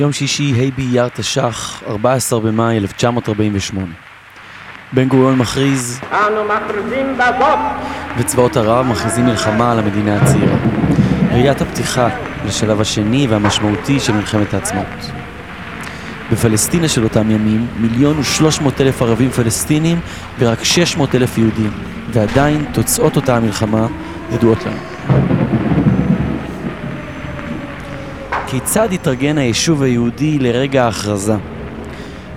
יום שישי, ה' באייר תש"ח, 14 במאי 1948. בן גוריון מכריז אנו מכריזים בזאת וצבאות ערב מכריזים מלחמה על המדינה הצעירה. ראיית הפתיחה לשלב השני והמשמעותי של מלחמת העצמאות. בפלסטינה של אותם ימים, מיליון ושלוש מאות אלף ערבים פלסטינים ורק שש מאות אלף יהודים, ועדיין תוצאות אותה המלחמה ידועות לנו. כיצד התארגן היישוב היהודי לרגע ההכרזה?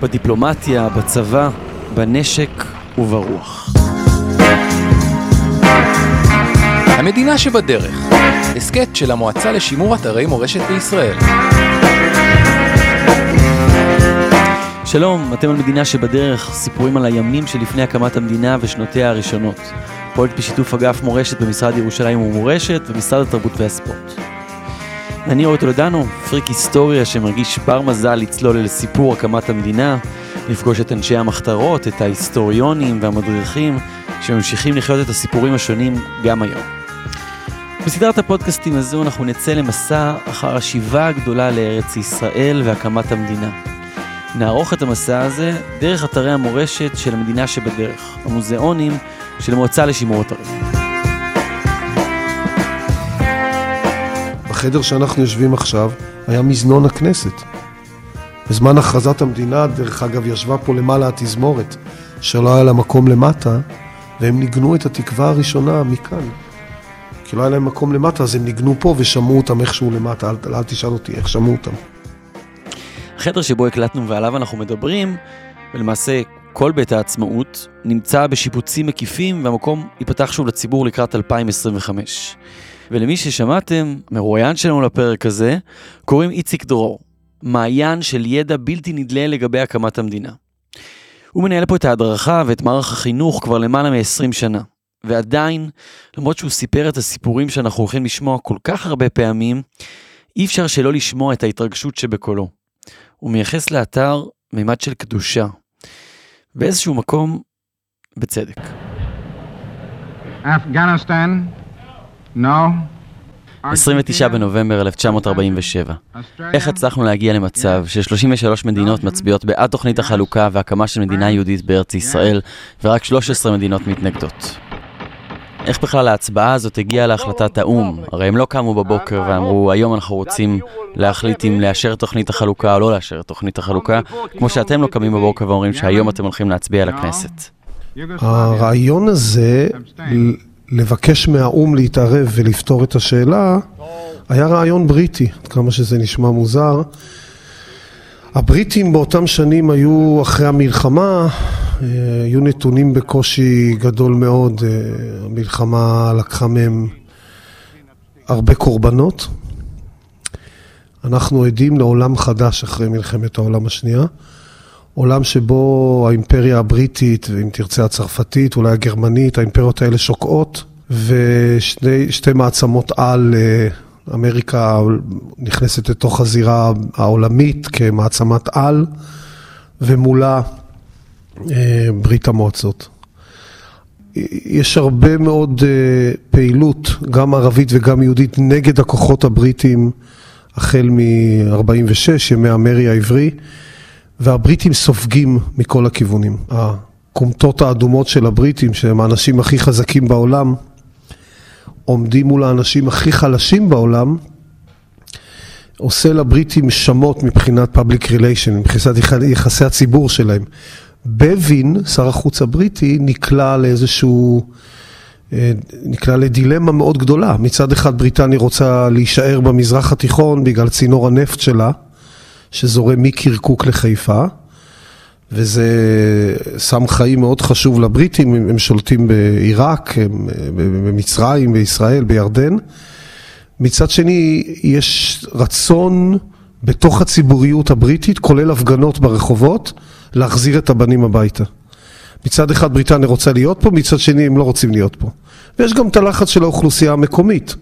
בדיפלומטיה, בצבא, בנשק וברוח. המדינה שבדרך, הסכת של המועצה לשימור אתרי מורשת בישראל. שלום, אתם על מדינה שבדרך, סיפורים על הימים שלפני הקמת המדינה ושנותיה הראשונות. פרויקט בשיתוף אגף מורשת במשרד ירושלים ומורשת ומשרד התרבות והספורט. אני אורי טולדנו, פריק היסטוריה שמרגיש בר מזל לצלול אל סיפור הקמת המדינה, לפגוש את אנשי המחתרות, את ההיסטוריונים והמדריכים שממשיכים לחיות את הסיפורים השונים גם היום. בסדרת הפודקאסטים הזו אנחנו נצא למסע אחר השיבה הגדולה לארץ ישראל והקמת המדינה. נערוך את המסע הזה דרך אתרי המורשת של המדינה שבדרך, המוזיאונים של המועצה לשימור אתרים. בחדר שאנחנו יושבים עכשיו היה מזנון הכנסת. בזמן הכרזת המדינה, דרך אגב, ישבה פה למעלה התזמורת, שלא היה לה מקום למטה, והם ניגנו את התקווה הראשונה מכאן. כי לא היה להם מקום למטה, אז הם ניגנו פה ושמעו אותם איכשהו למטה, אל, אל תשאל אותי איך שמעו אותם. החדר שבו הקלטנו ועליו אנחנו מדברים, ולמעשה כל בית העצמאות, נמצא בשיפוצים מקיפים והמקום ייפתח שוב לציבור לקראת 2025. ולמי ששמעתם, מרואיין שלנו לפרק הזה, קוראים איציק דרור, מעיין של ידע בלתי נדלה לגבי הקמת המדינה. הוא מנהל פה את ההדרכה ואת מערך החינוך כבר למעלה מ-20 שנה. ועדיין, למרות שהוא סיפר את הסיפורים שאנחנו הולכים לשמוע כל כך הרבה פעמים, אי אפשר שלא לשמוע את ההתרגשות שבקולו. הוא מייחס לאתר מימד של קדושה. באיזשהו מקום, בצדק. Afghanistan? No. 29 בנובמבר 1947. איך הצלחנו להגיע למצב ש-33 מדינות מצביעות בעד תוכנית החלוקה והקמה של מדינה יהודית בארץ ישראל, ורק 13 מדינות מתנגדות? איך בכלל ההצבעה הזאת הגיעה להחלטת האו"ם? הרי הם לא קמו בבוקר ואמרו, היום אנחנו רוצים להחליט אם לאשר את תוכנית החלוקה או לא לאשר את תוכנית החלוקה, כמו שאתם לא קמים בבוקר ואומרים שהיום אתם הולכים להצביע לכנסת. הרעיון הזה, לבקש מהאו"ם להתערב ולפתור את השאלה, היה רעיון בריטי, עד כמה שזה נשמע מוזר. הבריטים באותם שנים היו אחרי המלחמה, אה, היו נתונים בקושי גדול מאוד, אה, המלחמה לקחה מהם הרבה קורבנות. אנחנו עדים לעולם חדש אחרי מלחמת העולם השנייה, עולם שבו האימפריה הבריטית, ואם תרצה הצרפתית, אולי הגרמנית, האימפריות האלה שוקעות, ושתי מעצמות על, אה, אמריקה נכנסת לתוך הזירה העולמית כמעצמת על, ומולה אה, ברית המועצות. יש הרבה מאוד אה, פעילות, גם ערבית וגם יהודית, נגד הכוחות הבריטים החל מ-46, ימי המרי העברי, והבריטים סופגים מכל הכיוונים. הכומתות האדומות של הבריטים, שהם האנשים הכי חזקים בעולם, עומדים מול האנשים הכי חלשים בעולם, עושה לבריטים שמות מבחינת public relation, מבחינת יחסי הציבור שלהם. בבין, שר החוץ הבריטי, נקלע לאיזשהו, אה, נקלע לדילמה מאוד גדולה. מצד אחד בריטניה רוצה להישאר במזרח התיכון בגלל צינור הנפט שלה, שזורם מקירקוק לחיפה, וזה שם חיים מאוד חשוב לבריטים, הם שולטים בעיראק, במצרים, בישראל, בירדן. מצד שני, יש רצון בתוך הציבוריות הבריטית, כולל הפגנות ברחובות, להחזיר את הבנים הביתה. מצד אחד בריטניה רוצה להיות פה, מצד שני הם לא רוצים להיות פה. ויש גם את הלחץ של האוכלוסייה המקומית.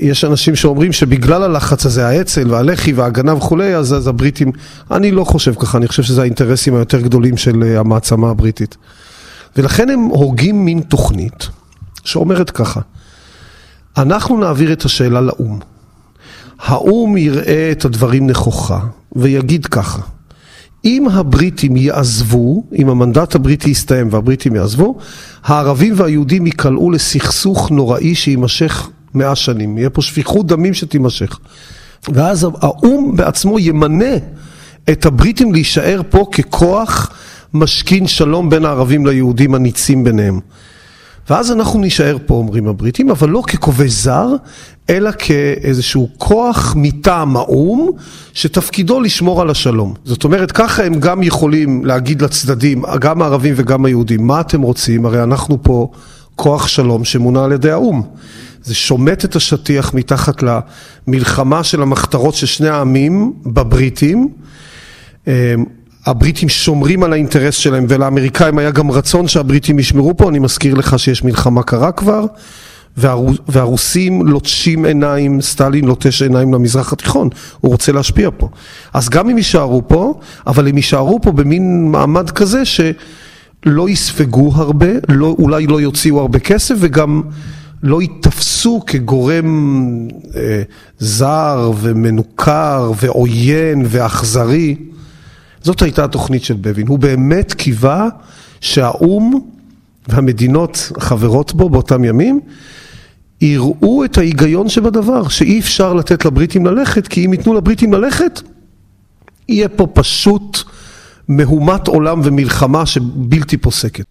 יש אנשים שאומרים שבגלל הלחץ הזה, האצ"ל והלח"י וההגנה וכולי, אז, אז הבריטים, אני לא חושב ככה, אני חושב שזה האינטרסים היותר גדולים של אה, המעצמה הבריטית. ולכן הם הוגים מין תוכנית שאומרת ככה, אנחנו נעביר את השאלה לאו"ם. האו"ם יראה את הדברים נכוחה ויגיד ככה, אם הבריטים יעזבו, אם המנדט הבריטי יסתיים והבריטים יעזבו, הערבים והיהודים ייקלעו לסכסוך נוראי שיימשך מאה שנים, יהיה פה שפיכות דמים שתימשך. ואז האו"ם בעצמו ימנה את הבריטים להישאר פה ככוח משכין שלום בין הערבים ליהודים הניצים ביניהם. ואז אנחנו נישאר פה, אומרים הבריטים, אבל לא ככובש זר, אלא כאיזשהו כוח מטעם האו"ם, שתפקידו לשמור על השלום. זאת אומרת, ככה הם גם יכולים להגיד לצדדים, גם הערבים וגם היהודים, מה אתם רוצים? הרי אנחנו פה כוח שלום שמונה על ידי האו"ם. זה שומט את השטיח מתחת למלחמה של המחתרות של שני העמים בבריטים. הבריטים שומרים על האינטרס שלהם ולאמריקאים היה גם רצון שהבריטים ישמרו פה, אני מזכיר לך שיש מלחמה קרה כבר והרוסים לוטשים עיניים, סטלין לוטש עיניים למזרח התיכון, הוא רוצה להשפיע פה. אז גם אם יישארו פה, אבל הם יישארו פה במין מעמד כזה שלא יספגו הרבה, לא, אולי לא יוציאו הרבה כסף וגם לא ייתפסו כגורם אה, זר ומנוכר ועוין ואכזרי. זאת הייתה התוכנית של בבין. הוא באמת קיווה שהאו"ם והמדינות החברות בו באותם ימים יראו את ההיגיון שבדבר, שאי אפשר לתת לבריטים ללכת, כי אם ייתנו לבריטים ללכת, יהיה פה פשוט מהומת עולם ומלחמה שבלתי פוסקת.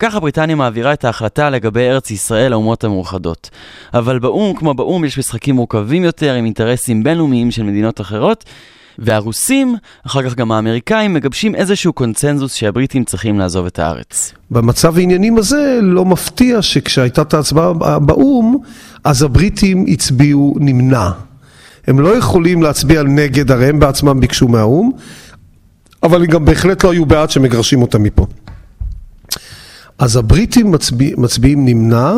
ככה בריטניה מעבירה את ההחלטה לגבי ארץ ישראל לאומות המאוחדות. אבל באו"ם, כמו באו"ם, יש משחקים מורכבים יותר עם אינטרסים בינלאומיים של מדינות אחרות, והרוסים, אחר כך גם האמריקאים, מגבשים איזשהו קונצנזוס שהבריטים צריכים לעזוב את הארץ. במצב העניינים הזה לא מפתיע שכשהייתה את ההצבעה באו"ם, אז הבריטים הצביעו נמנע. הם לא יכולים להצביע נגד, הרי הם בעצמם ביקשו מהאו"ם, אבל הם גם בהחלט לא היו בעד שמגרשים אותם מפה. אז הבריטים מצביע, מצביעים נמנע,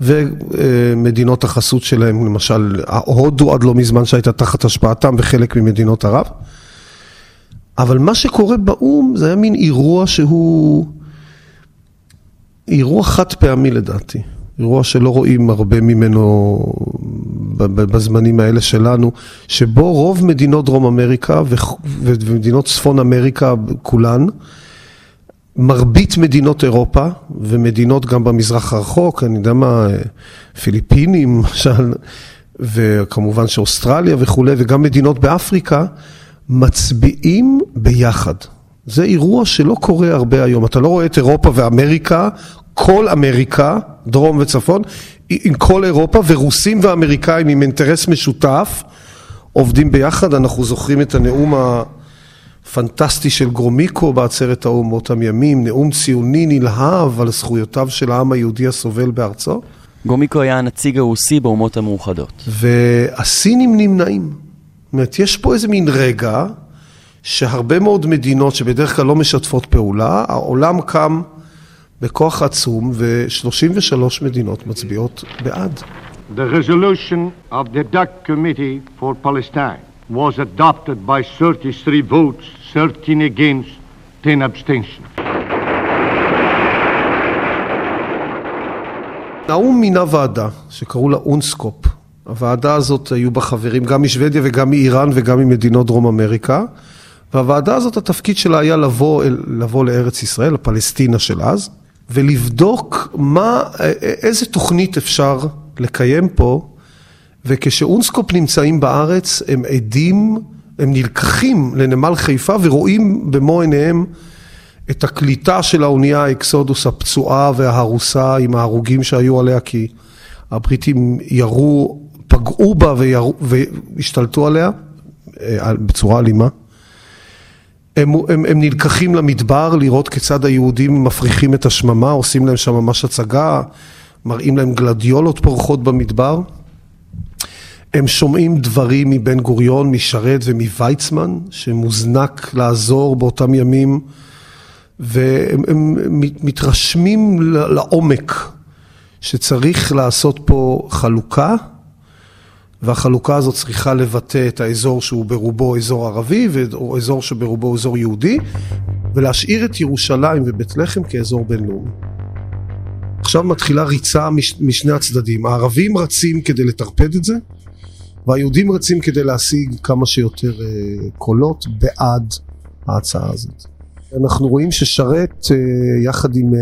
ומדינות החסות שלהם, למשל הודו עד לא מזמן שהייתה תחת השפעתם וחלק ממדינות ערב. אבל מה שקורה באו"ם זה היה מין אירוע שהוא אירוע חד פעמי לדעתי. אירוע שלא רואים הרבה ממנו בזמנים האלה שלנו, שבו רוב מדינות דרום אמריקה ומדינות צפון אמריקה כולן מרבית מדינות אירופה ומדינות גם במזרח הרחוק, אני יודע מה, פיליפינים למשל, וכמובן שאוסטרליה וכולי, וגם מדינות באפריקה, מצביעים ביחד. זה אירוע שלא קורה הרבה היום. אתה לא רואה את אירופה ואמריקה, כל אמריקה, דרום וצפון, עם כל אירופה, ורוסים ואמריקאים עם אינטרס משותף, עובדים ביחד. אנחנו זוכרים את הנאום ה... פנטסטי של גרומיקו בעצרת האו"ם באותם ימים, נאום ציוני נלהב על זכויותיו של העם היהודי הסובל בארצו. גרומיקו היה הנציג הרוסי באומות המאוחדות. והסינים נמנעים. זאת אומרת, יש פה איזה מין רגע שהרבה מאוד מדינות שבדרך כלל לא משתפות פעולה, העולם קם בכוח עצום ו-33 מדינות מצביעות בעד. The resolution of the DUC Committee for Palestine was adopted by 33 votes, 13 against, 10 abstentions. האו"ם מינה ועדה שקראו לה אונסקופ. הוועדה הזאת היו בה חברים גם משוודיה וגם מאיראן וגם ממדינות דרום אמריקה. והוועדה הזאת התפקיד שלה היה לבוא, לבוא לארץ ישראל, לפלסטינה של אז, ולבדוק מה, איזה תוכנית אפשר לקיים פה וכשאונסקופ נמצאים בארץ הם עדים, הם נלקחים לנמל חיפה ורואים במו עיניהם את הקליטה של האונייה האקסודוס הפצועה וההרוסה עם ההרוגים שהיו עליה כי הבריטים ירו, פגעו בה וירו, והשתלטו עליה אה, בצורה אלימה. הם, הם, הם נלקחים למדבר לראות כיצד היהודים מפריחים את השממה, עושים להם שם ממש הצגה, מראים להם גלדיולות פורחות במדבר. הם שומעים דברים מבן גוריון, משרת ומוויצמן, שמוזנק לעזור באותם ימים, והם הם מתרשמים לעומק שצריך לעשות פה חלוקה, והחלוקה הזאת צריכה לבטא את האזור שהוא ברובו אזור ערבי, או אזור שברובו אזור יהודי, ולהשאיר את ירושלים ובית לחם כאזור בינלאומי. עכשיו מתחילה ריצה מש, משני הצדדים. הערבים רצים כדי לטרפד את זה, והיהודים רצים כדי להשיג כמה שיותר uh, קולות בעד ההצעה הזאת. אנחנו רואים ששרת uh, יחד עם uh,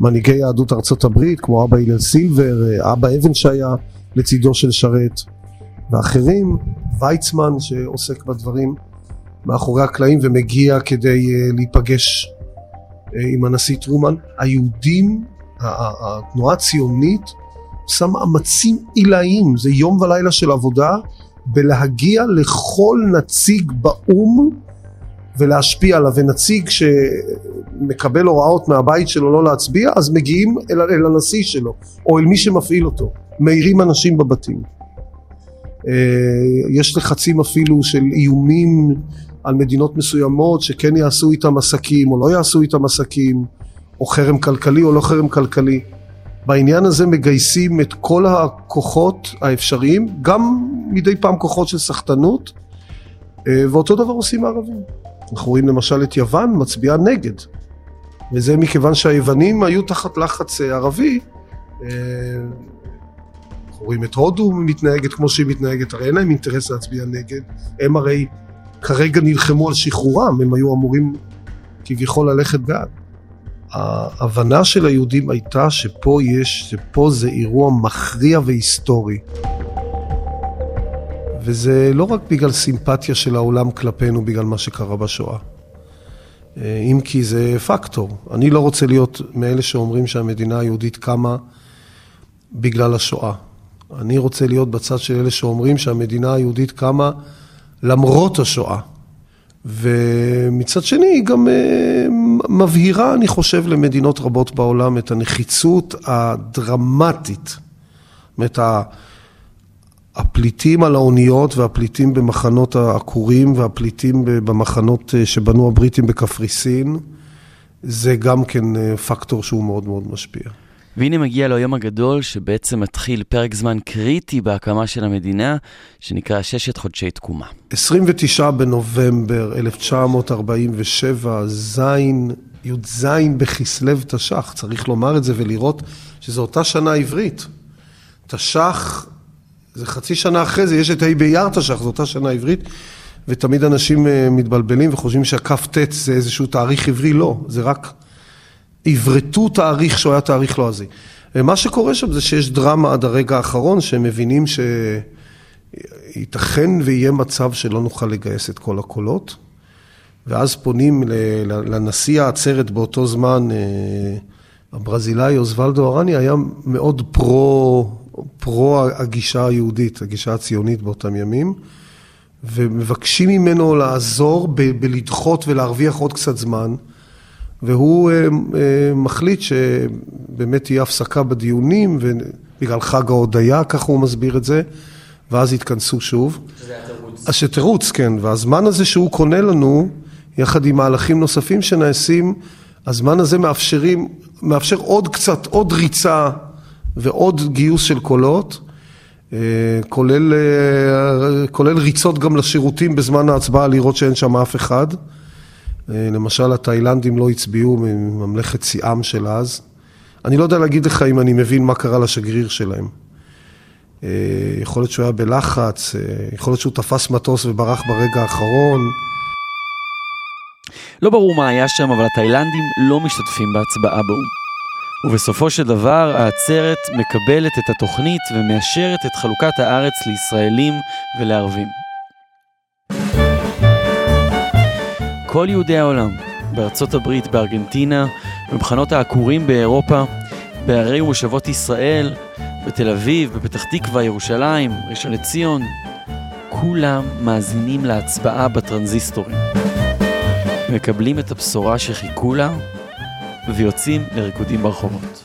מנהיגי יהדות ארצות הברית, כמו אבא הלל סילבר, אבא אבן שהיה לצידו של שרת, ואחרים, ויצמן שעוסק בדברים מאחורי הקלעים ומגיע כדי להיפגש עם הנשיא טרומן. היהודים, התנועה הציונית, עושה מאמצים עילאיים, זה יום ולילה של עבודה, בלהגיע לכל נציג באו"ם ולהשפיע עליו, ונציג שמקבל הוראות מהבית שלו לא להצביע, אז מגיעים אל, אל הנשיא שלו, או אל מי שמפעיל אותו, מעירים אנשים בבתים. אה, יש לחצים אפילו של איומים על מדינות מסוימות שכן יעשו איתם עסקים או לא יעשו איתם עסקים, או חרם כלכלי או לא חרם כלכלי. בעניין הזה מגייסים את כל הכוחות האפשריים, גם מדי פעם כוחות של סחטנות, אה, ואותו דבר עושים הערבים. אנחנו רואים למשל את יוון מצביעה נגד, וזה מכיוון שהיוונים היו תחת לחץ אה, ערבי. אה, אנחנו רואים את הודו מתנהגת כמו שהיא מתנהגת, הרי אין להם אינטרס להצביע נגד, הם הרי כרגע נלחמו על שחרורם, הם היו אמורים כביכול ללכת בעד. ההבנה של היהודים הייתה שפה יש, שפה זה אירוע מכריע והיסטורי. וזה לא רק בגלל סימפתיה של העולם כלפינו בגלל מה שקרה בשואה. אה, אם כי זה פקטור. אני לא רוצה להיות מאלה שאומרים שהמדינה היהודית קמה בגלל השואה. אני רוצה להיות בצד של אלה שאומרים שהמדינה היהודית קמה למרות השואה. ומצד שני היא גם אה, מבהירה, אני חושב, למדינות רבות בעולם את הנחיצות הדרמטית, את הפליטים על האוניות והפליטים במחנות העקורים והפליטים במחנות אה, שבנו הבריטים בקפריסין, זה גם כן אה, פקטור שהוא מאוד מאוד משפיע. והנה מגיע לו היום הגדול, שבעצם מתחיל פרק זמן קריטי בהקמה של המדינה, שנקרא ששת חודשי תקומה. 29 בנובמבר 1947, זין, י"ז בכסלו תש"ח, צריך לומר את זה ולראות שזו אותה שנה עברית. תש"ח, זה חצי שנה אחרי זה, יש את ה' באייר תש"ח, זו אותה שנה עברית, ותמיד אנשים אה, מתבלבלים וחושבים שהכ"ט זה איזשהו תאריך עברי, לא, זה רק עברתו תאריך שהוא היה תאריך לועזי. ומה שקורה שם זה שיש דרמה עד הרגע האחרון, שהם מבינים שייתכן ויהיה מצב שלא נוכל לגייס את כל הקולות, ואז פונים לנשיא העצרת באותו זמן, אה, הברזילאי אוסוולדו ארני היה מאוד פרו, פרו הגישה היהודית, הגישה הציונית באותם ימים, ומבקשים ממנו לעזור ב- בלדחות ולהרוויח עוד קצת זמן. והוא אה, אה, מחליט שבאמת תהיה הפסקה בדיונים, ובגלל חג ההודיה, ככה הוא מסביר את זה, ואז יתכנסו שוב. שזה היה תירוץ. אז שתירוץ, כן, והזמן הזה שהוא קונה לנו, יחד עם מהלכים נוספים שנעשים, הזמן הזה מאפשרים, מאפשר עוד קצת, עוד ריצה ועוד גיוס של קולות, אה, כולל, כולל ריצות גם לשירותים בזמן ההצבעה, לראות שאין שם אף אחד. אה, למשל התאילנדים לא הצביעו מממלכת סיאם של אז. אני לא יודע להגיד לך אם אני מבין מה קרה לשגריר שלהם. אה, יכול להיות שהוא היה בלחץ, אה, יכול להיות שהוא תפס מטוס וברח ברגע האחרון. לא ברור מה היה שם, אבל התאילנדים לא משתתפים בהצבעה באו"ם. ובסופו של דבר העצרת מקבלת את התוכנית ומאשרת את חלוקת הארץ לישראלים ולערבים. כל יהודי העולם, בארצות הברית, בארגנטינה, במחנות העקורים באירופה, בערי ומושבות ישראל, בתל אביב, בפתח תקווה, ירושלים, ראשון לציון, כולם מאזינים להצבעה בטרנזיסטורים. מקבלים את הבשורה שחיכו לה ויוצאים לריקודים ברחובות.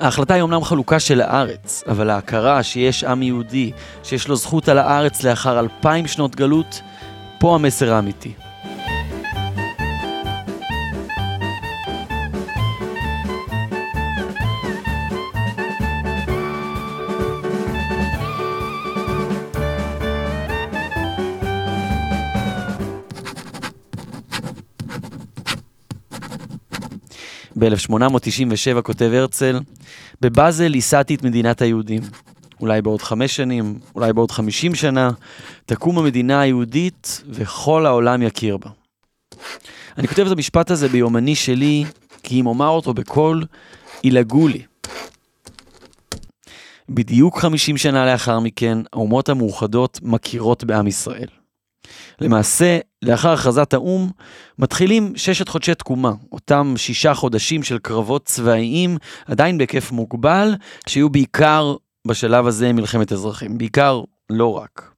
ההחלטה היא אומנם חלוקה של הארץ, אבל ההכרה שיש עם יהודי, שיש לו זכות על הארץ לאחר אלפיים שנות גלות, פה המסר האמיתי. ב-1897 כותב הרצל, בבאזל ייסדתי את מדינת היהודים. אולי בעוד חמש שנים, אולי בעוד חמישים שנה, תקום המדינה היהודית וכל העולם יכיר בה. אני כותב את המשפט הזה ביומני שלי, כי אם אומר אותו בקול, ילעגו לי. בדיוק 50 שנה לאחר מכן, האומות המאוחדות מכירות בעם ישראל. למעשה, לאחר הכרזת האו"ם, מתחילים ששת חודשי תקומה, אותם שישה חודשים של קרבות צבאיים, עדיין בהיקף מוגבל, שיהיו בעיקר, בשלב הזה, מלחמת אזרחים. בעיקר, לא רק.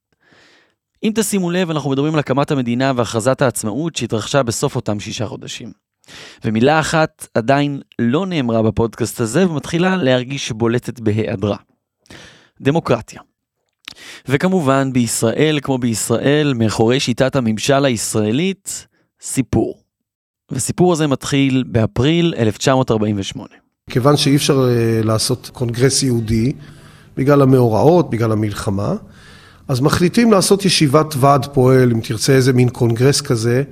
אם תשימו לב, אנחנו מדברים על הקמת המדינה והכרזת העצמאות שהתרחשה בסוף אותם שישה חודשים. ומילה אחת עדיין לא נאמרה בפודקאסט הזה ומתחילה להרגיש בולטת בהיעדרה. דמוקרטיה. וכמובן בישראל כמו בישראל, מאחורי שיטת הממשל הישראלית, סיפור. וסיפור הזה מתחיל באפריל 1948. כיוון שאי אפשר אה, לעשות קונגרס יהודי, בגלל המאורעות, בגלל המלחמה, אז מחליטים לעשות ישיבת ועד פועל, אם תרצה איזה מין קונגרס כזה,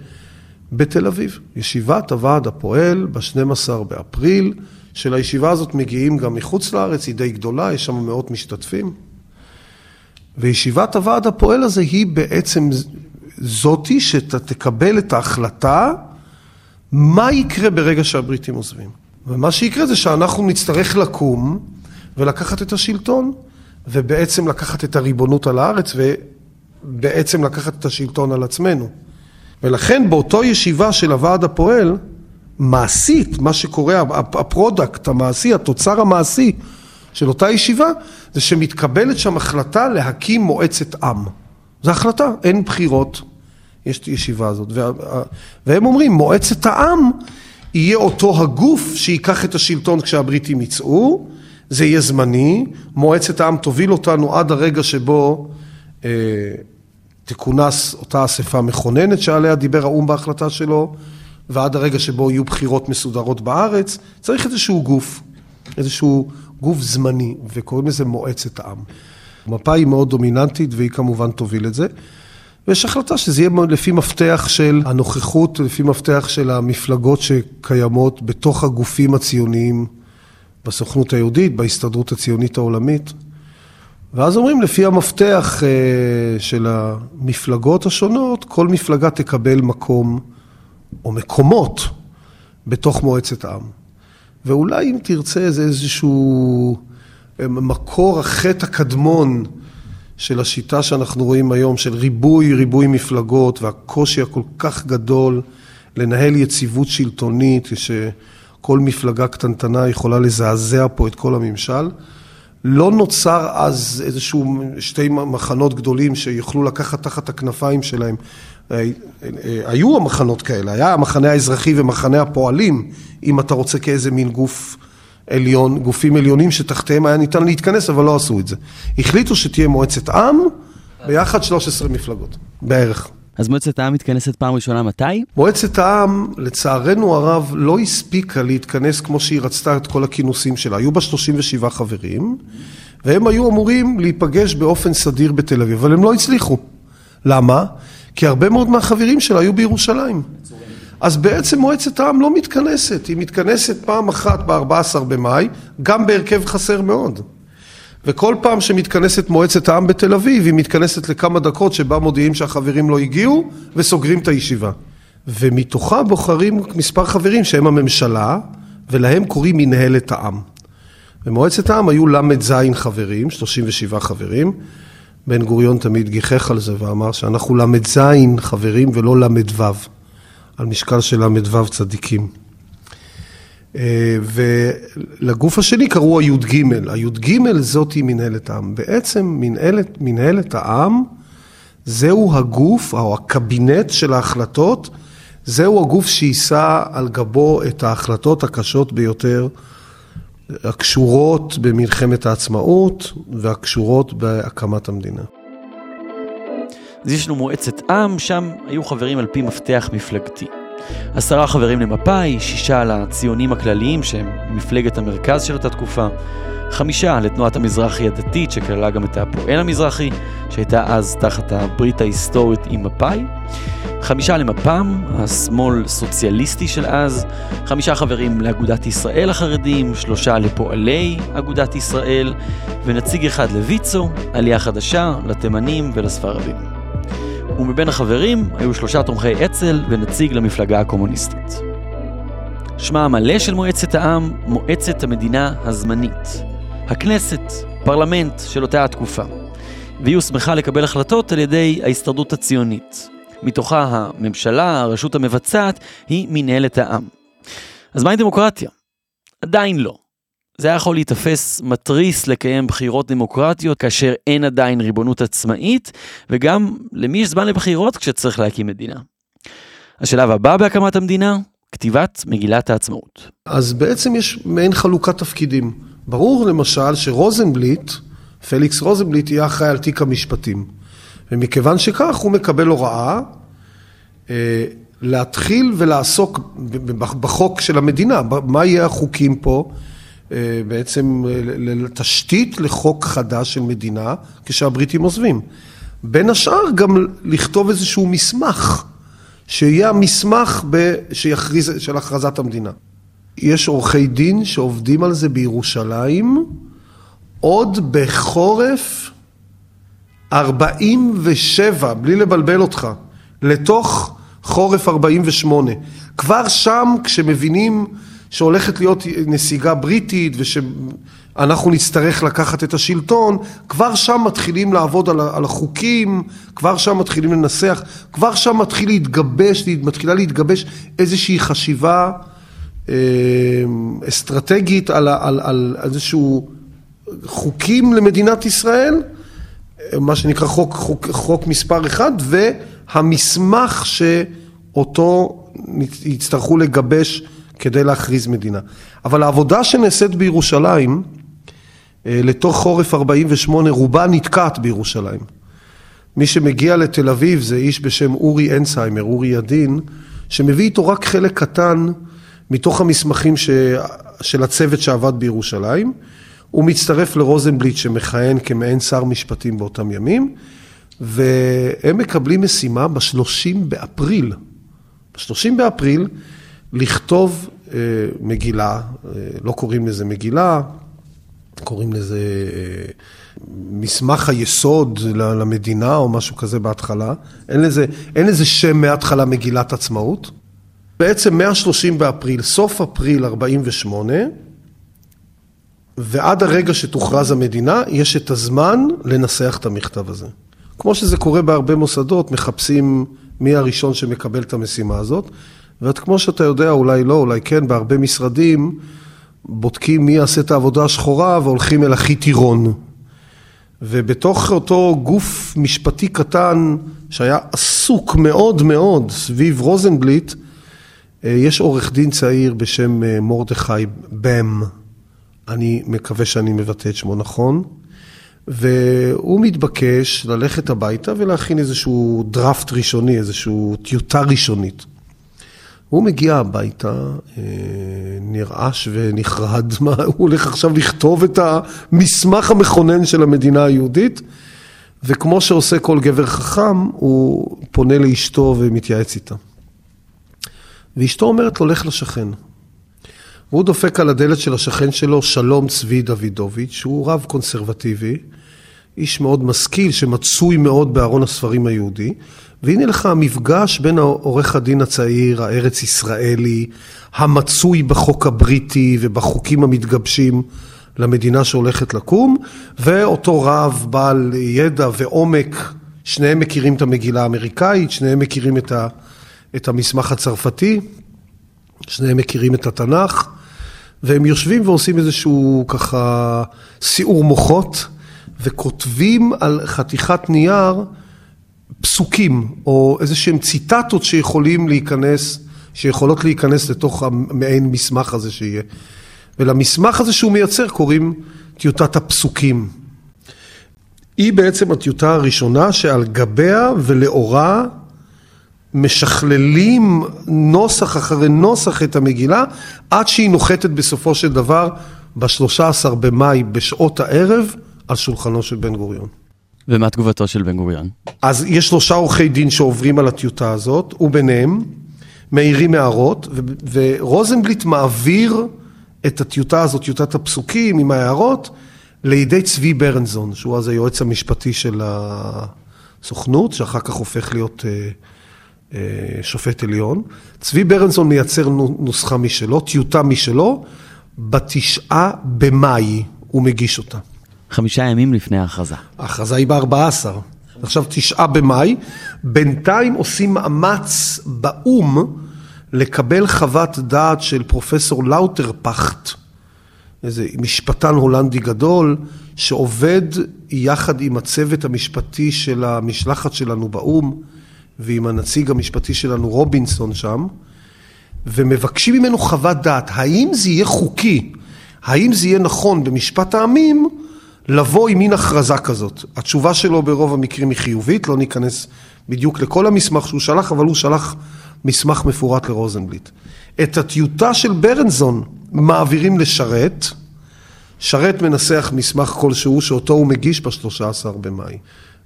בתל אביב. ישיבת הוועד הפועל ב-12 באפריל, שלישיבה הזאת מגיעים גם מחוץ לארץ, היא די גדולה, יש שם מאות משתתפים. וישיבת הוועד הפועל הזה היא בעצם זאתי שתקבל את ההחלטה מה יקרה ברגע שהבריטים עוזבים. ומה שיקרה זה שאנחנו נצטרך לקום ולקחת את השלטון, ובעצם לקחת את הריבונות על הארץ, ובעצם לקחת את השלטון על עצמנו. ולכן באותו ישיבה של הוועד הפועל, מעשית, מה שקורה, ה product המעשי, התוצר המעשי של אותה ישיבה, זה שמתקבלת שם החלטה להקים מועצת עם. זו החלטה, אין בחירות, יש את הישיבה הזאת. והם אומרים, מועצת העם יהיה אותו הגוף שייקח את השלטון כשהבריטים יצאו, זה יהיה זמני, מועצת העם תוביל אותנו עד הרגע שבו אה, תכונס אותה אספה מכוננת שעליה דיבר האו"ם בהחלטה שלו, ועד הרגע שבו יהיו בחירות מסודרות בארץ, צריך איזשהו גוף, איזשהו גוף זמני, וקוראים לזה מועצת העם. המפה היא מאוד דומיננטית והיא כמובן תוביל את זה. ויש החלטה שזה יהיה לפי מפתח של הנוכחות, לפי מפתח של המפלגות שקיימות בתוך הגופים הציוניים בסוכנות היהודית, בהסתדרות הציונית העולמית. ואז אומרים, לפי המפתח אה, של המפלגות השונות, כל מפלגה תקבל מקום או מקומות בתוך מועצת העם. ואולי אם תרצה זה איזשהו אה, מקור החטא הקדמון של השיטה שאנחנו רואים היום, של ריבוי, ריבוי מפלגות והקושי הכל כך גדול לנהל יציבות שלטונית, שכל מפלגה קטנטנה יכולה לזעזע פה את כל הממשל. לא נוצר אז איזשהו שתי מחנות גדולים שיוכלו לקחת תחת הכנפיים שלהם. היו המחנות כאלה, היה המחנה האזרחי ומחנה הפועלים, אם אתה רוצה כאיזה מין גוף עליון, גופים עליונים שתחתיהם היה ניתן להתכנס, אבל לא עשו את זה. החליטו שתהיה מועצת עם, ביחד 13 מפלגות, בערך. אז מועצת העם מתכנסת פעם ראשונה מתי? מועצת העם, לצערנו הרב, לא הספיקה להתכנס כמו שהיא רצתה את כל הכינוסים שלה. היו בה 37 חברים, והם היו אמורים להיפגש באופן סדיר בתל אביב, אבל הם לא הצליחו. למה? כי הרבה מאוד מהחברים שלה היו בירושלים. אז בעצם מועצת העם לא מתכנסת, היא מתכנסת פעם אחת ב-14 במאי, גם בהרכב חסר מאוד. וכל פעם שמתכנסת מועצת העם בתל אביב, היא מתכנסת לכמה דקות שבה מודיעים שהחברים לא הגיעו וסוגרים את הישיבה. ומתוכה בוחרים מספר חברים שהם הממשלה, ולהם קוראים מנהלת העם. במועצת העם היו ל"ז חברים, 37 חברים. בן גוריון תמיד גיחך על זה ואמר שאנחנו ל"ז חברים ולא ל"ו, על משקל של ל"ו צדיקים. אה, ולגוף השני קראו הי"ג, הי"ג זאתי מנהלת העם. בעצם מנהלת, מנהלת העם זהו הגוף או הקבינט של ההחלטות, זהו הגוף שיישא על גבו את ההחלטות הקשות ביותר הקשורות במלחמת העצמאות והקשורות בהקמת המדינה. אז יש לנו מועצת עם, שם היו חברים על פי מפתח מפלגתי. עשרה חברים למפא"י, שישה לציונים הכלליים שהם מפלגת המרכז של אותה תקופה, חמישה לתנועת המזרחי הדתית שכללה גם את הפועל המזרחי שהייתה אז תחת הברית ההיסטורית עם מפא"י חמישה למפ"ם, השמאל סוציאליסטי של אז, חמישה חברים לאגודת ישראל החרדים, שלושה לפועלי אגודת ישראל, ונציג אחד לויצו, עלייה חדשה, לתימנים ולספרדים. ומבין החברים היו שלושה תומכי אצ"ל ונציג למפלגה הקומוניסטית. שמה המלא של מועצת העם, מועצת המדינה הזמנית. הכנסת, פרלמנט של אותה התקופה. והיא הוסמכה לקבל החלטות על ידי ההסתדרות הציונית. מתוכה הממשלה, הרשות המבצעת, היא מנהלת העם. אז מהי דמוקרטיה? עדיין לא. זה היה יכול להיתפס מתריס לקיים בחירות דמוקרטיות כאשר אין עדיין ריבונות עצמאית, וגם למי יש זמן לבחירות כשצריך להקים מדינה. השלב הבא בהקמת המדינה, כתיבת מגילת העצמאות. אז בעצם יש מעין חלוקת תפקידים. ברור למשל שרוזנבליט, פליקס רוזנבליט יהיה אחראי על תיק המשפטים. ומכיוון שכך הוא מקבל הוראה אה, להתחיל ולעסוק בחוק של המדינה, מה יהיה החוקים פה, בעצם אה, לתשתית לחוק חדש של מדינה כשהבריטים עוזבים. בין השאר גם לכתוב איזשהו מסמך, שיהיה המסמך שיכריז, של הכרזת המדינה. יש עורכי דין שעובדים על זה בירושלים עוד בחורף 47, בלי לבלבל אותך, לתוך חורף 48. כבר שם, כשמבינים שהולכת להיות נסיגה בריטית ושאנחנו נצטרך לקחת את השלטון, כבר שם מתחילים לעבוד על החוקים, כבר שם מתחילים לנסח, כבר שם מתחיל להתגבש, מתחילה להתגבש איזושהי חשיבה אה, אסטרטגית על, על, על איזשהו חוקים למדינת ישראל, מה שנקרא חוק, חוק, חוק מספר אחד, והמסמך שאותו יצטרכו לגבש כדי להכריז מדינה. אבל העבודה שנעשית בירושלים, אה, לתוך חורף 48, רובה נתקעת בירושלים. מי שמגיע לתל אביב זה איש בשם אורי אנסהיימר, אורי ידין, שמביא איתו רק חלק קטן מתוך המסמכים ש... של הצוות שעבד בירושלים. הוא מצטרף לרוזנבליט שמכהן כמעין שר משפטים באותם ימים, והם מקבלים משימה ב-30 באפריל. ב-30 באפריל לכתוב אה, מגילה, אה, לא קוראים לזה מגילה, קוראים לזה אה, מסמך היסוד למדינה או משהו כזה בהתחלה, אין לזה, אין לזה שם מההתחלה מגילת עצמאות. בעצם מה-30 באפריל, סוף אפריל 48, ועד הרגע שתוכרז המדינה, יש את הזמן לנסח את המכתב הזה. כמו שזה קורה בהרבה מוסדות, מחפשים מי הראשון שמקבל את המשימה הזאת, וכמו שאתה יודע, אולי לא, אולי כן, בהרבה משרדים בודקים מי יעשה את העבודה השחורה והולכים אל הכי טירון. ובתוך אותו גוף משפטי קטן שהיה עסוק מאוד מאוד סביב רוזנבליט, אה, יש עורך דין צעיר בשם אה, מרדכי בם, אני מקווה שאני מבטא את שמו נכון, והוא מתבקש ללכת הביתה ולהכין איזשהו דראפט ראשוני, איזשהו טיוטה ראשונית. הוא מגיע הביתה, אה, נרעש ונחרד, מה, הוא הולך עכשיו לכתוב את המסמך המכונן של המדינה היהודית, וכמו שעושה כל גבר חכם, הוא פונה לאשתו ומתייעץ איתה. ואשתו אומרת לו, לך לשכן. והוא דופק על הדלת של השכן שלו, שלום צבי דוידוביץ', שהוא רב קונסרבטיבי, איש מאוד משכיל, שמצוי מאוד בארון הספרים היהודי, והנה לך המפגש בין העורך הדין הצעיר, הארץ ישראלי, המצוי בחוק הבריטי ובחוקים המתגבשים למדינה שהולכת לקום, ואותו רב בעל ידע ועומק, שניהם מכירים את המגילה האמריקאית, שניהם מכירים את, ה, את המסמך הצרפתי, שניהם מכירים את התנ"ך, והם יושבים ועושים איזשהו ככה סיעור מוחות, וכותבים על חתיכת נייר פסוקים, או איזה שהם ציטטות שיכולים להיכנס, שיכולות להיכנס לתוך המעין מסמך הזה שיהיה. ולמסמך הזה שהוא מייצר קוראים טיוטת הפסוקים. היא בעצם הטיוטה הראשונה שעל גביה ולאורה משכללים נוסח אחרי נוסח את המגילה עד שהיא נוחתת בסופו של דבר ב-13 במאי בשעות הערב על שולחנו של בן גוריון. ומה תגובתו של בן גוריון? אז יש שלושה עורכי דין שעוברים על הטיוטה הזאת, וביניהם מעירים הערות, ו- ורוזנבליט מעביר את הטיוטה הזאת, טיוטת הפסוקים עם ההערות, לידי צבי ברנזון, שהוא אז היועץ המשפטי של הסוכנות, שאחר כך הופך להיות אה, אה, שופט עליון. צבי ברנזון מייצר נו- נוסחה משלו, טיוטה משלו, בתשעה במאי הוא מגיש אותה. חמישה ימים לפני ההכרזה. ההכרזה היא ב-14. עכשיו תשעה במאי. בינתיים עושים מאמץ באו"ם לקבל חוות דעת של פרופסור לאוטרפכט, איזה משפטן הולנדי גדול, שעובד יחד עם הצוות המשפטי של המשלחת שלנו באו"ם, ועם הנציג המשפטי שלנו רובינסון שם, ומבקשים ממנו חוות דעת, האם זה יהיה חוקי, האם זה יהיה נכון במשפט העמים, לבוא עם מין הכרזה כזאת. התשובה שלו ברוב המקרים היא חיובית, לא ניכנס בדיוק לכל המסמך שהוא שלח, אבל הוא שלח מסמך מפורט לרוזנבליט. את הטיוטה של ברנזון מעבירים לשרת, שרת מנסח מסמך כלשהו שאותו הוא מגיש ב-13 במאי.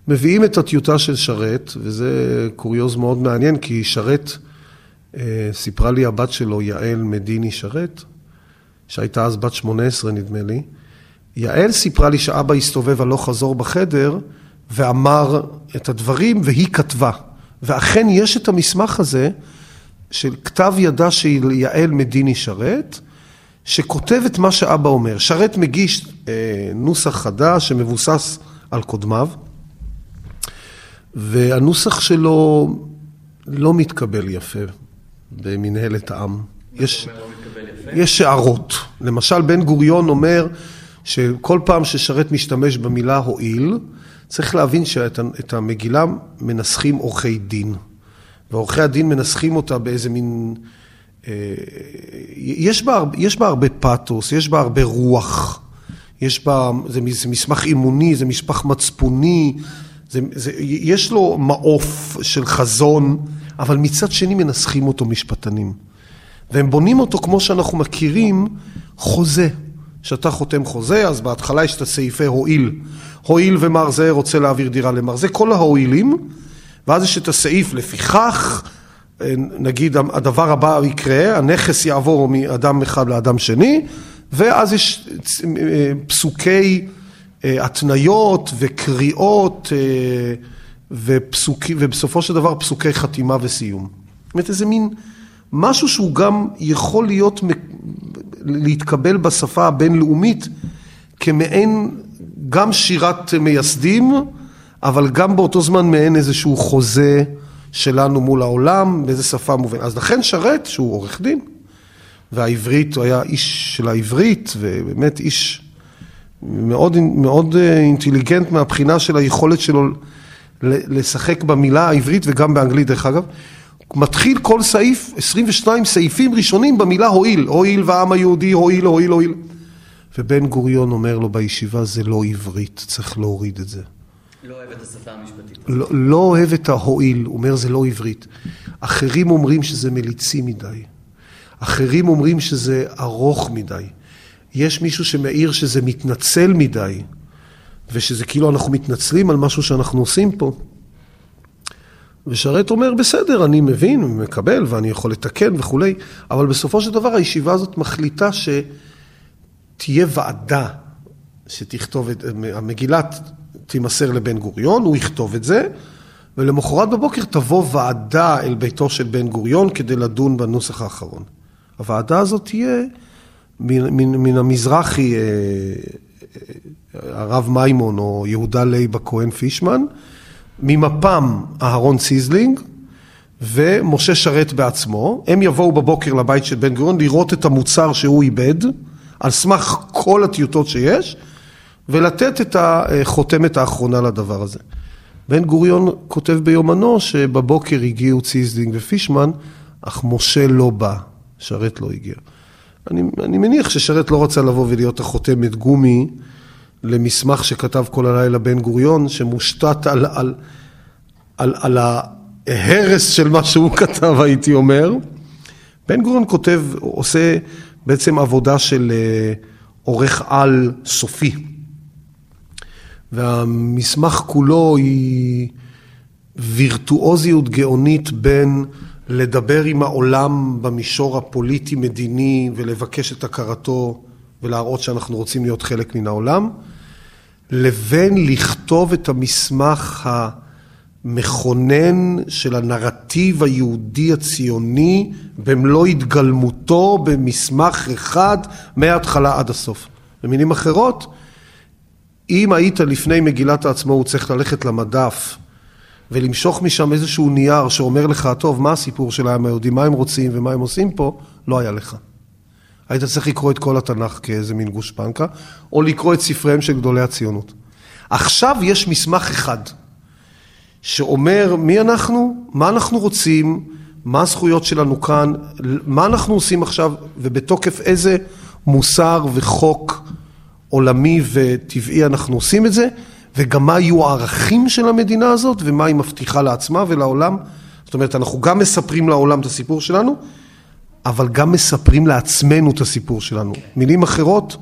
מביאים את הטיוטה של שרת, וזה קוריוז מאוד מעניין, כי שרת, אה, סיפרה לי הבת שלו, יעל מדיני שרת, שהייתה אז בת 18 נדמה לי, יעל סיפרה לי שאבא הסתובב הלוך חזור בחדר ואמר את הדברים והיא כתבה. ואכן יש את המסמך הזה של כתב ידה של יעל מדיני שרת, שכותב את מה שאבא אומר. שרת מגיש אה, נוסח חדש שמבוסס על קודמיו, והנוסח שלו לא מתקבל יפה במנהלת העם. יש, יש הערות. למשל, בן גוריון אומר שכל פעם ששרת משתמש במילה הועיל, צריך להבין שאת המגילה מנסחים עורכי דין. ועורכי הדין מנסחים אותה באיזה מין... אה, יש בה, יש בה הרבה פאתוס, יש בה הרבה רוח, יש בה, זה, זה מסמך אימוני, זה מסמך מצפוני, זה, זה, יש לו מעוף של חזון, אבל מצד שני מנסחים אותו משפטנים. והם בונים אותו כמו שאנחנו מכירים, חוזה. כשאתה חותם חוזה, אז בהתחלה יש את הסעיפי הועיל. הועיל ומר זה רוצה להעביר דירה למר זה, כל ההועילים, ואז יש את הסעיף לפיכך, נגיד הדבר הבא יקרה, הנכס יעבור מאדם אחד לאדם שני, ואז יש פסוקי התניות וקריאות ופסוקים, ובסופו של דבר פסוקי חתימה וסיום. זאת אומרת, איזה מין משהו שהוא גם יכול להיות, להתקבל בשפה הבינלאומית כמעין גם שירת מייסדים, אבל גם באותו זמן מעין איזשהו חוזה שלנו מול העולם, באיזה שפה מובן. אז לכן שרת, שהוא עורך דין, והעברית, הוא היה איש של העברית, ובאמת איש מאוד, מאוד אינטליגנט מהבחינה של היכולת שלו לשחק במילה העברית וגם באנגלית דרך אגב. מתחיל כל סעיף, 22 סעיפים ראשונים במילה הועיל, הועיל והעם היהודי, הועיל, הועיל, הועיל. ובן גוריון אומר לו בישיבה, זה לא עברית, צריך להוריד את זה. לא אוהב את השפה המשפטית. לא, לא אוהב את ההועיל, הוא אומר זה לא עברית. אחרים אומרים שזה מליצי מדי. אחרים אומרים שזה ארוך מדי. יש מישהו שמעיר שזה מתנצל מדי, ושזה כאילו אנחנו מתנצלים על משהו שאנחנו עושים פה. ושרת אומר, בסדר, אני מבין, מקבל, ואני יכול לתקן וכולי, אבל בסופו של דבר הישיבה הזאת מחליטה שתהיה ועדה שתכתוב את, המגילה תימסר לבן גוריון, הוא יכתוב את זה, ולמחרת בבוקר תבוא ועדה אל ביתו של בן גוריון כדי לדון בנוסח האחרון. הוועדה הזאת תהיה מן, מן, מן המזרחי, הרב מימון או יהודה לייב הכהן פישמן, ממפ"ם אהרון ציזלינג ומשה שרת בעצמו, הם יבואו בבוקר לבית של בן גוריון לראות את המוצר שהוא עיבד, על סמך כל הטיוטות שיש, ולתת את החותמת האחרונה לדבר הזה. בן גוריון כותב ביומנו שבבוקר הגיעו ציזלינג ופישמן, אך משה לא בא, שרת לא הגיע. אני, אני מניח ששרת לא רצה לבוא ולהיות החותמת גומי למסמך שכתב כל הלילה בן גוריון, שמושתת על, על, על, על ההרס של מה שהוא כתב, הייתי אומר. בן גוריון כותב, עושה בעצם עבודה של עורך על סופי. והמסמך כולו היא וירטואוזיות גאונית בין לדבר עם העולם במישור הפוליטי-מדיני ולבקש את הכרתו ולהראות שאנחנו רוצים להיות חלק מן העולם, לבין לכתוב את המסמך המכונן של הנרטיב היהודי הציוני במלוא התגלמותו במסמך אחד מההתחלה עד הסוף. במילים אחרות, אם היית לפני מגילת העצמאות צריך ללכת למדף ולמשוך משם איזשהו נייר שאומר לך, טוב, מה הסיפור של העם היהודי, מה הם רוצים ומה הם עושים פה, לא היה לך. היית צריך לקרוא את כל התנ"ך כאיזה מין גושפנקה, או לקרוא את ספריהם של גדולי הציונות. עכשיו יש מסמך אחד, שאומר מי אנחנו, מה אנחנו רוצים, מה הזכויות שלנו כאן, מה אנחנו עושים עכשיו, ובתוקף איזה מוסר וחוק עולמי וטבעי אנחנו עושים את זה, וגם מה יהיו הערכים של המדינה הזאת, ומה היא מבטיחה לעצמה ולעולם. זאת אומרת, אנחנו גם מספרים לעולם את הסיפור שלנו, אבל גם מספרים לעצמנו את הסיפור שלנו. מילים אחרות,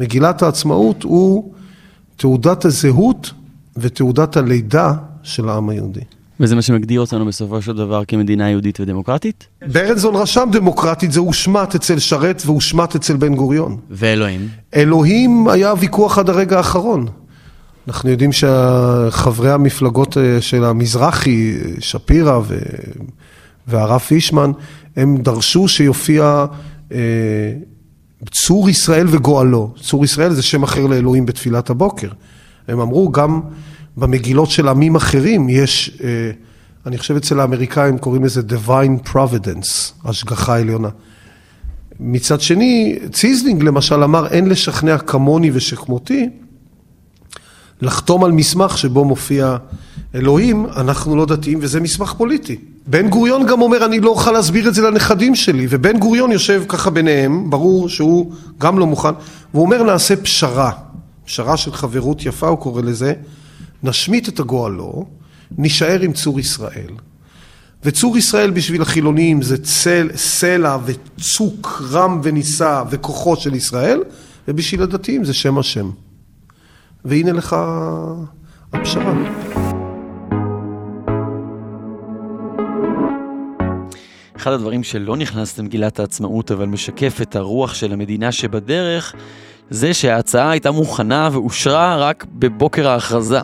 מגילת העצמאות הוא תעודת הזהות ותעודת הלידה של העם היהודי. וזה מה שמגדיר אותנו בסופו של דבר כמדינה יהודית ודמוקרטית? ברנזון רשם דמוקרטית, זה הושמט אצל שרת והושמט אצל בן גוריון. ואלוהים? אלוהים היה ויכוח עד הרגע האחרון. אנחנו יודעים שחברי המפלגות אה, של המזרחי, שפירא ו... והרב פישמן, הם דרשו שיופיע אה, צור ישראל וגואלו. צור ישראל זה שם אחר לאלוהים בתפילת הבוקר. הם אמרו גם במגילות של עמים אחרים יש, אה, אני חושב אצל האמריקאים קוראים לזה divine providence, השגחה עליונה. מצד שני, ציזלינג למשל אמר אין לשכנע כמוני ושכמותי לחתום על מסמך שבו מופיע אלוהים, אנחנו לא דתיים וזה מסמך פוליטי. בן גוריון גם אומר אני לא אוכל להסביר את זה לנכדים שלי ובן גוריון יושב ככה ביניהם, ברור שהוא גם לא מוכן, והוא אומר נעשה פשרה, פשרה של חברות יפה הוא קורא לזה, נשמיט את הגואלו, נישאר עם צור ישראל. וצור ישראל בשביל החילונים זה צל, סלע וצוק רם ונישא וכוחו של ישראל, ובשביל הדתיים זה שם השם. והנה לך הפשרה. אחד הדברים שלא נכנס למגילת העצמאות אבל משקף את הרוח של המדינה שבדרך זה שההצעה הייתה מוכנה ואושרה רק בבוקר ההכרזה,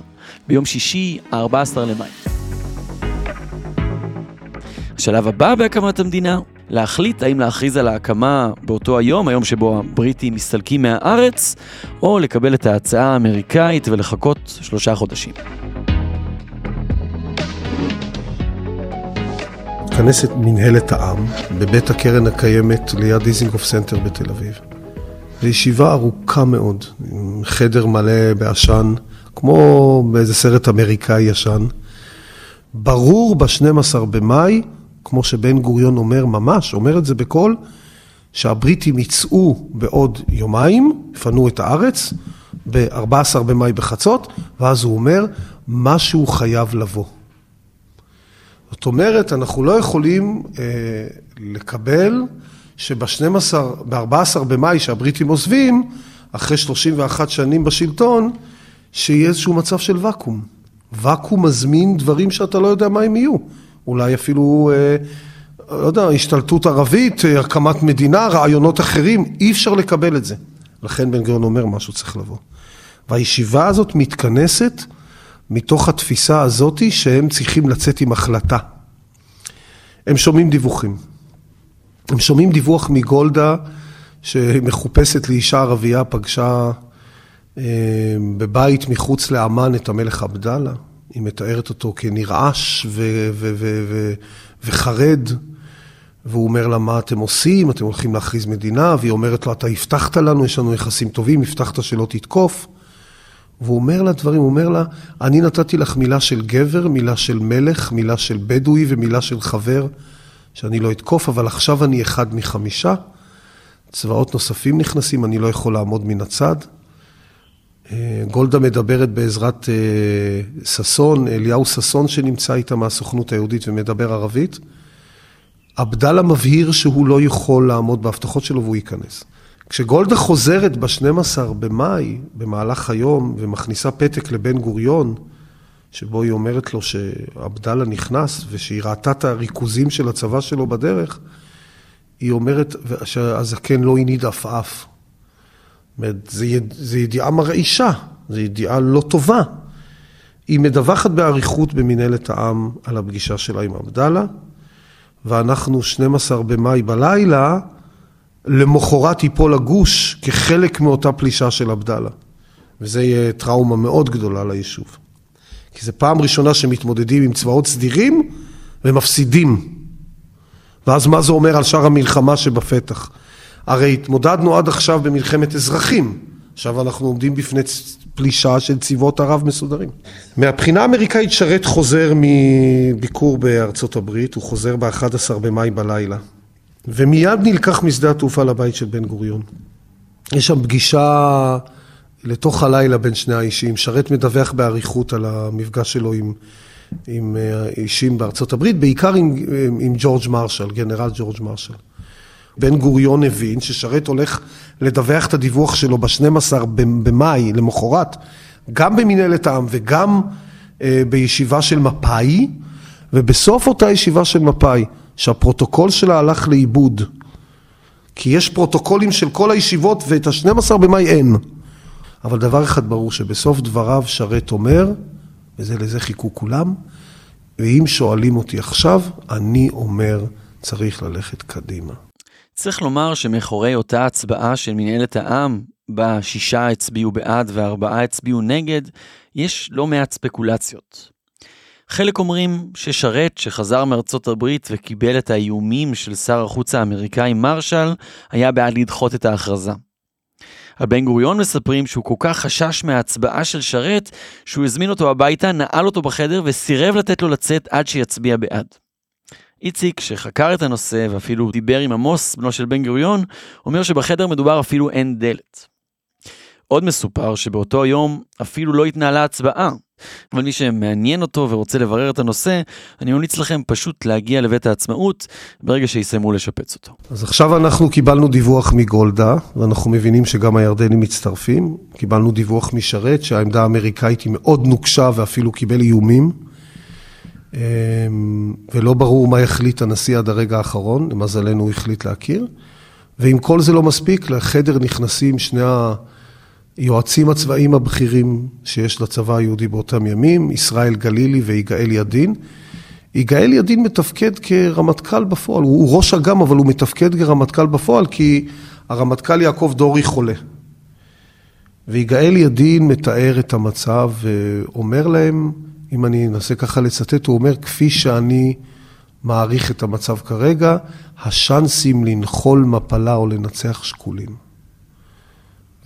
ביום שישי, ה-14 למאי. השלב הבא בהקמת המדינה, להחליט האם להכריז על ההקמה באותו היום, היום שבו הבריטים מסתלקים מהארץ, או לקבל את ההצעה האמריקאית ולחכות שלושה חודשים. מתכנסת מנהלת העם בבית הקרן הקיימת ליד דיזינגוף סנטר בתל אביב. זו ישיבה ארוכה מאוד, עם חדר מלא בעשן, כמו באיזה סרט אמריקאי ישן. ברור ב-12 במאי, כמו שבן גוריון אומר ממש, אומר את זה בקול, שהבריטים יצאו בעוד יומיים, יפנו את הארץ, ב-14 במאי בחצות, ואז הוא אומר, משהו חייב לבוא. זאת אומרת, אנחנו לא יכולים אה, לקבל שב-12, ב-14 במאי שהבריטים עוזבים, אחרי 31 שנים בשלטון, שיהיה איזשהו מצב של ואקום. ואקום מזמין דברים שאתה לא יודע מה הם יהיו. אולי אפילו, אה, לא יודע, השתלטות ערבית, אה, הקמת מדינה, רעיונות אחרים, אי אפשר לקבל את זה. לכן בן גוריון אומר משהו צריך לבוא. והישיבה הזאת מתכנסת מתוך התפיסה הזאתי שהם צריכים לצאת עם החלטה. הם שומעים דיווחים. הם שומעים דיווח מגולדה שמחופשת לאישה ערבייה, פגשה אה, בבית מחוץ לאמן את המלך עבדאללה. היא מתארת אותו כנרעש ו- ו- ו- וחרד, והוא אומר לה, מה אתם עושים? אתם הולכים להכריז מדינה? והיא אומרת לו, אתה הבטחת לנו, יש לנו יחסים טובים, הבטחת שלא תתקוף. והוא אומר לה דברים, הוא אומר לה, אני נתתי לך מילה של גבר, מילה של מלך, מילה של בדואי ומילה של חבר, שאני לא אתקוף, אבל עכשיו אני אחד מחמישה. צבאות נוספים נכנסים, אני לא יכול לעמוד מן הצד. אה, גולדה מדברת בעזרת אה, ששון, אליהו ששון שנמצא איתה מהסוכנות היהודית ומדבר ערבית. עבדאללה מבהיר שהוא לא יכול לעמוד בהבטחות שלו והוא ייכנס. כשגולדה חוזרת ב-12 במאי, במהלך היום, ומכניסה פתק לבן גוריון, שבו היא אומרת לו שעבדאללה נכנס ושהיא ראתה את הריכוזים של הצבא שלו בדרך, היא אומרת שהזקן לא הניד עפעף. זאת אומרת, זו ידיעה מרעישה, זו ידיעה לא טובה. היא מדווחת באריכות במנהלת העם על הפגישה שלה עם עבדאללה, ואנחנו 12 במאי בלילה, למחרת ייפול הגוש כחלק מאותה פלישה של עבדאללה. וזה יהיה טראומה מאוד גדולה ליישוב. כי זו פעם ראשונה שמתמודדים עם צבאות סדירים ומפסידים. ואז מה זה אומר על שאר המלחמה שבפתח? הרי התמודדנו עד עכשיו במלחמת אזרחים, עכשיו אנחנו עומדים בפני פלישה של צבאות ערב מסודרים. מהבחינה האמריקאית שרת חוזר מביקור בארצות הברית, הוא חוזר ב-11 במאי בלילה, ומיד נלקח משדה התעופה לבית של בן גוריון. יש שם פגישה לתוך הלילה בין שני האישים, שרת מדווח באריכות על המפגש שלו עם, עם אה, אישים בארצות הברית, בעיקר עם, עם ג'ורג' מרשל, גנרל ג'ורג' מרשל. בן גוריון הבין ששרת הולך לדווח את הדיווח שלו ב-12 במאי, למחרת, גם במנהלת העם וגם אה, בישיבה של מפא"י, ובסוף אותה ישיבה של מפא"י, שהפרוטוקול שלה הלך לאיבוד, כי יש פרוטוקולים של כל הישיבות ואת ה-12 במאי אין. אבל דבר אחד ברור, שבסוף דבריו שרת אומר, וזה לזה חיכו כולם, ואם שואלים אותי עכשיו, אני אומר, צריך ללכת קדימה. צריך לומר שמאחורי אותה הצבעה של מנהלת העם, בה שישה הצביעו בעד וארבעה הצביעו נגד, יש לא מעט ספקולציות. חלק אומרים ששרת, שחזר מארצות הברית וקיבל את האיומים של שר החוץ האמריקאי מרשל, היה בעד לדחות את ההכרזה. על בן גוריון מספרים שהוא כל כך חשש מההצבעה של שרת, שהוא הזמין אותו הביתה, נעל אותו בחדר וסירב לתת לו לצאת עד שיצביע בעד. איציק, שחקר את הנושא ואפילו דיבר עם עמוס, בנו של בן גוריון, אומר שבחדר מדובר אפילו אין דלת. עוד מסופר שבאותו יום אפילו לא התנהלה הצבעה, אבל מי שמעניין אותו ורוצה לברר את הנושא, אני ממליץ לכם פשוט להגיע לבית העצמאות ברגע שיסיימו לשפץ אותו. אז עכשיו אנחנו קיבלנו דיווח מגולדה, ואנחנו מבינים שגם הירדנים מצטרפים. קיבלנו דיווח משרת שהעמדה האמריקאית היא מאוד נוקשה ואפילו קיבל איומים. אמ, ולא ברור מה יחליט הנשיא עד הרגע האחרון, למזלנו הוא החליט להכיר. ואם כל זה לא מספיק, לחדר נכנסים שני היועצים הצבאיים הבכירים שיש לצבא היהודי באותם ימים, ישראל גלילי ויגאל ידין. יגאל ידין מתפקד כרמטכ"ל בפועל, הוא ראש אג"ם אבל הוא מתפקד כרמטכ"ל בפועל כי הרמטכ"ל יעקב דורי חולה. ויגאל ידין מתאר את המצב ואומר להם, אם אני אנסה ככה לצטט, הוא אומר, כפי שאני מעריך את המצב כרגע, השאנסים לנחול מפלה או לנצח שקולים.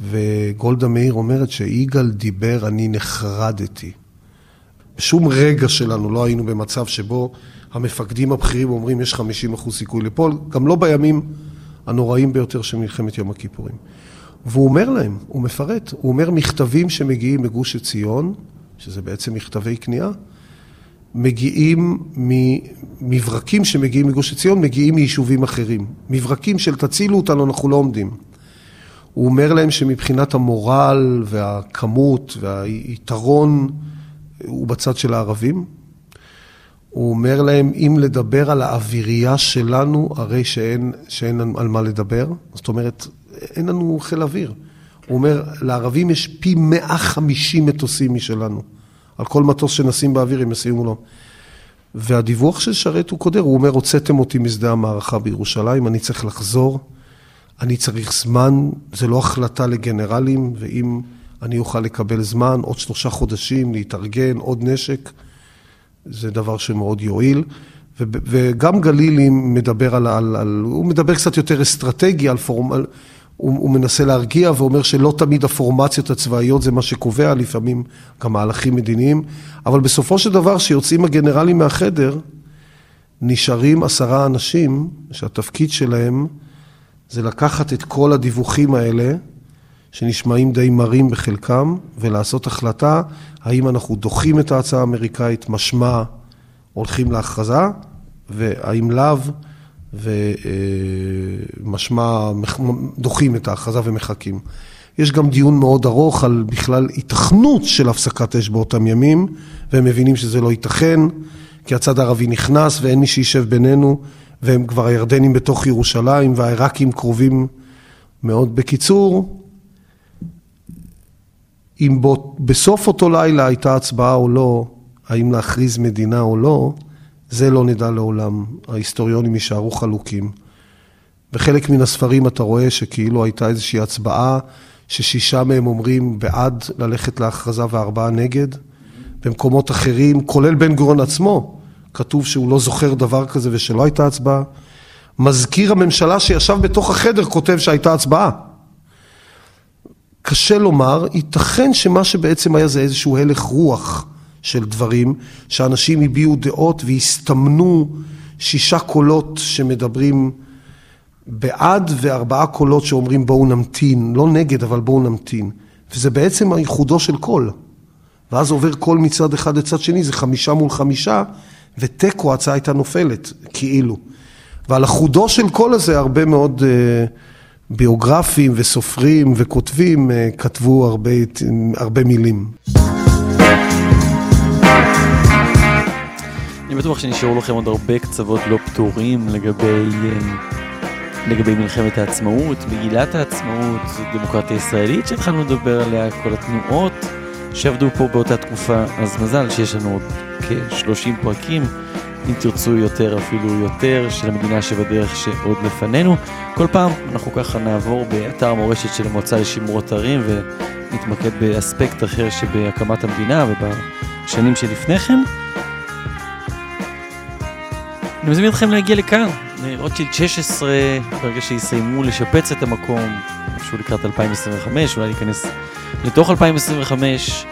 וגולדה מאיר אומרת שיגאל דיבר, אני נחרדתי. בשום רגע שלנו לא היינו במצב שבו המפקדים הבכירים אומרים יש 50 אחוז סיכוי ליפול, גם לא בימים הנוראים ביותר של מלחמת יום הכיפורים. והוא אומר להם, הוא מפרט, הוא אומר מכתבים שמגיעים מגוש עציון, שזה בעצם מכתבי כניעה, מגיעים ממברקים שמגיעים מגוש עציון, מגיעים מיישובים אחרים. מברקים של תצילו אותנו, אנחנו לא עומדים. הוא אומר להם שמבחינת המורל והכמות והיתרון הוא בצד של הערבים. הוא אומר להם, אם לדבר על האווירייה שלנו, הרי שאין, שאין על מה לדבר. זאת אומרת, אין לנו חיל אוויר. הוא אומר, לערבים יש פי 150 מטוסים משלנו. על כל מטוס שנשים באוויר הם ישימו לו. והדיווח של שרת הוא קודר, הוא אומר, הוצאתם אותי משדה המערכה בירושלים, אני צריך לחזור, אני צריך זמן, זה לא החלטה לגנרלים, ואם אני אוכל לקבל זמן, עוד שלושה חודשים, להתארגן, עוד נשק, זה דבר שמאוד יועיל. וגם גלילי מדבר על, על, על, הוא מדבר קצת יותר אסטרטגי, על פורמל, על, הוא, הוא מנסה להרגיע ואומר שלא תמיד הפורמציות הצבאיות זה מה שקובע, לפעמים גם מהלכים מדיניים, אבל בסופו של דבר שיוצאים הגנרלים מהחדר, נשארים עשרה אנשים שהתפקיד שלהם זה לקחת את כל הדיווחים האלה, שנשמעים די מרים בחלקם, ולעשות החלטה האם אנחנו דוחים את ההצעה האמריקאית, משמע הולכים להכרזה, והאם לאו, ומשמע דוחים את ההכרזה ומחכים. יש גם דיון מאוד ארוך על בכלל היתכנות של הפסקת אש באותם ימים, והם מבינים שזה לא ייתכן, כי הצד הערבי נכנס ואין מי שישב בינינו, והם כבר הירדנים בתוך ירושלים והעיראקים קרובים מאוד. בקיצור, אם בו, בסוף אותו לילה הייתה הצבעה או לא, האם להכריז מדינה או לא, זה לא נדע לעולם. ההיסטוריונים יישארו חלוקים. בחלק מן הספרים אתה רואה שכאילו הייתה איזושהי הצבעה ששישה מהם אומרים בעד ללכת להכרזה וארבעה נגד. במקומות אחרים, כולל בן גוריון עצמו, כתוב שהוא לא זוכר דבר כזה ושלא הייתה הצבעה. מזכיר הממשלה שישב בתוך החדר כותב שהייתה הצבעה. קשה לומר, ייתכן שמה שבעצם היה זה איזשהו הלך רוח של דברים, שאנשים הביעו דעות והסתמנו שישה קולות שמדברים בעד וארבעה קולות שאומרים בואו נמתין, לא נגד אבל בואו נמתין. וזה בעצם החודו של קול. ואז עובר קול מצד אחד לצד שני, זה חמישה מול חמישה, ובתיקו ההצעה הייתה נופלת, כאילו. ועל החודו של קול הזה הרבה מאוד אה, ביוגרפים וסופרים וכותבים אה, כתבו הרבה, הרבה מילים. אני בטוח שנשארו לכם עוד הרבה קצוות לא פתורים לגבי, אה, לגבי מלחמת העצמאות, מגילת העצמאות, דמוקרטיה ישראלית שהתחלנו לדבר עליה, כל התנועות שעבדו פה באותה תקופה, אז מזל שיש לנו עוד כ-30 פרקים, אם תרצו יותר אפילו יותר, של המדינה שבדרך שעוד לפנינו. כל פעם אנחנו ככה נעבור באתר המורשת של המועצה לשימור אתרים ונתמקד באספקט אחר שבהקמת המדינה ובשנים שלפני כן. אני מזמין אתכם להגיע לכאן, לרוטשילד 16, ברגע שיסיימו לשפץ את המקום, משהו לקראת 2025, אולי להיכנס לתוך 2025,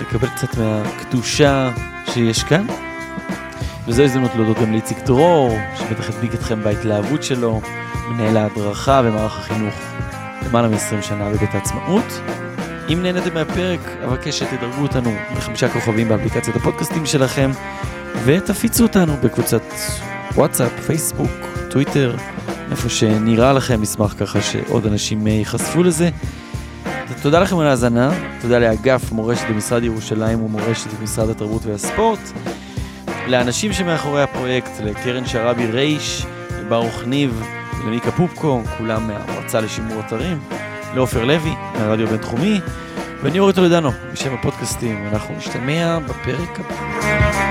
לקבל קצת מהקדושה שיש כאן. וזו הזדמנות להודות גם לאיציק דרור, שבטח הדביק אתכם בהתלהבות שלו, מנהל ההדרכה ומערך החינוך למעלה מ-20 שנה בבית העצמאות. אם נהנתם מהפרק, אבקש שתדרגו אותנו בחמישה כוכבים באפליקציית הפודקאסטים שלכם. ותפיצו אותנו בקבוצת וואטסאפ, פייסבוק, טוויטר, איפה שנראה לכם, נשמח ככה שעוד אנשים ייחשפו לזה. תודה לכם על ההאזנה, תודה לאגף מורשת במשרד ירושלים ומורשת במשרד התרבות והספורט, לאנשים שמאחורי הפרויקט, לקרן שרבי רייש, לברוך ניב, למיקה פופקו, כולם מהמועצה לשימור אתרים, לעופר לוי, מהרדיו הבינתחומי, ואני אורי טולדנו, בשם הפודקאסטים, אנחנו נשתמע בפרק הבא.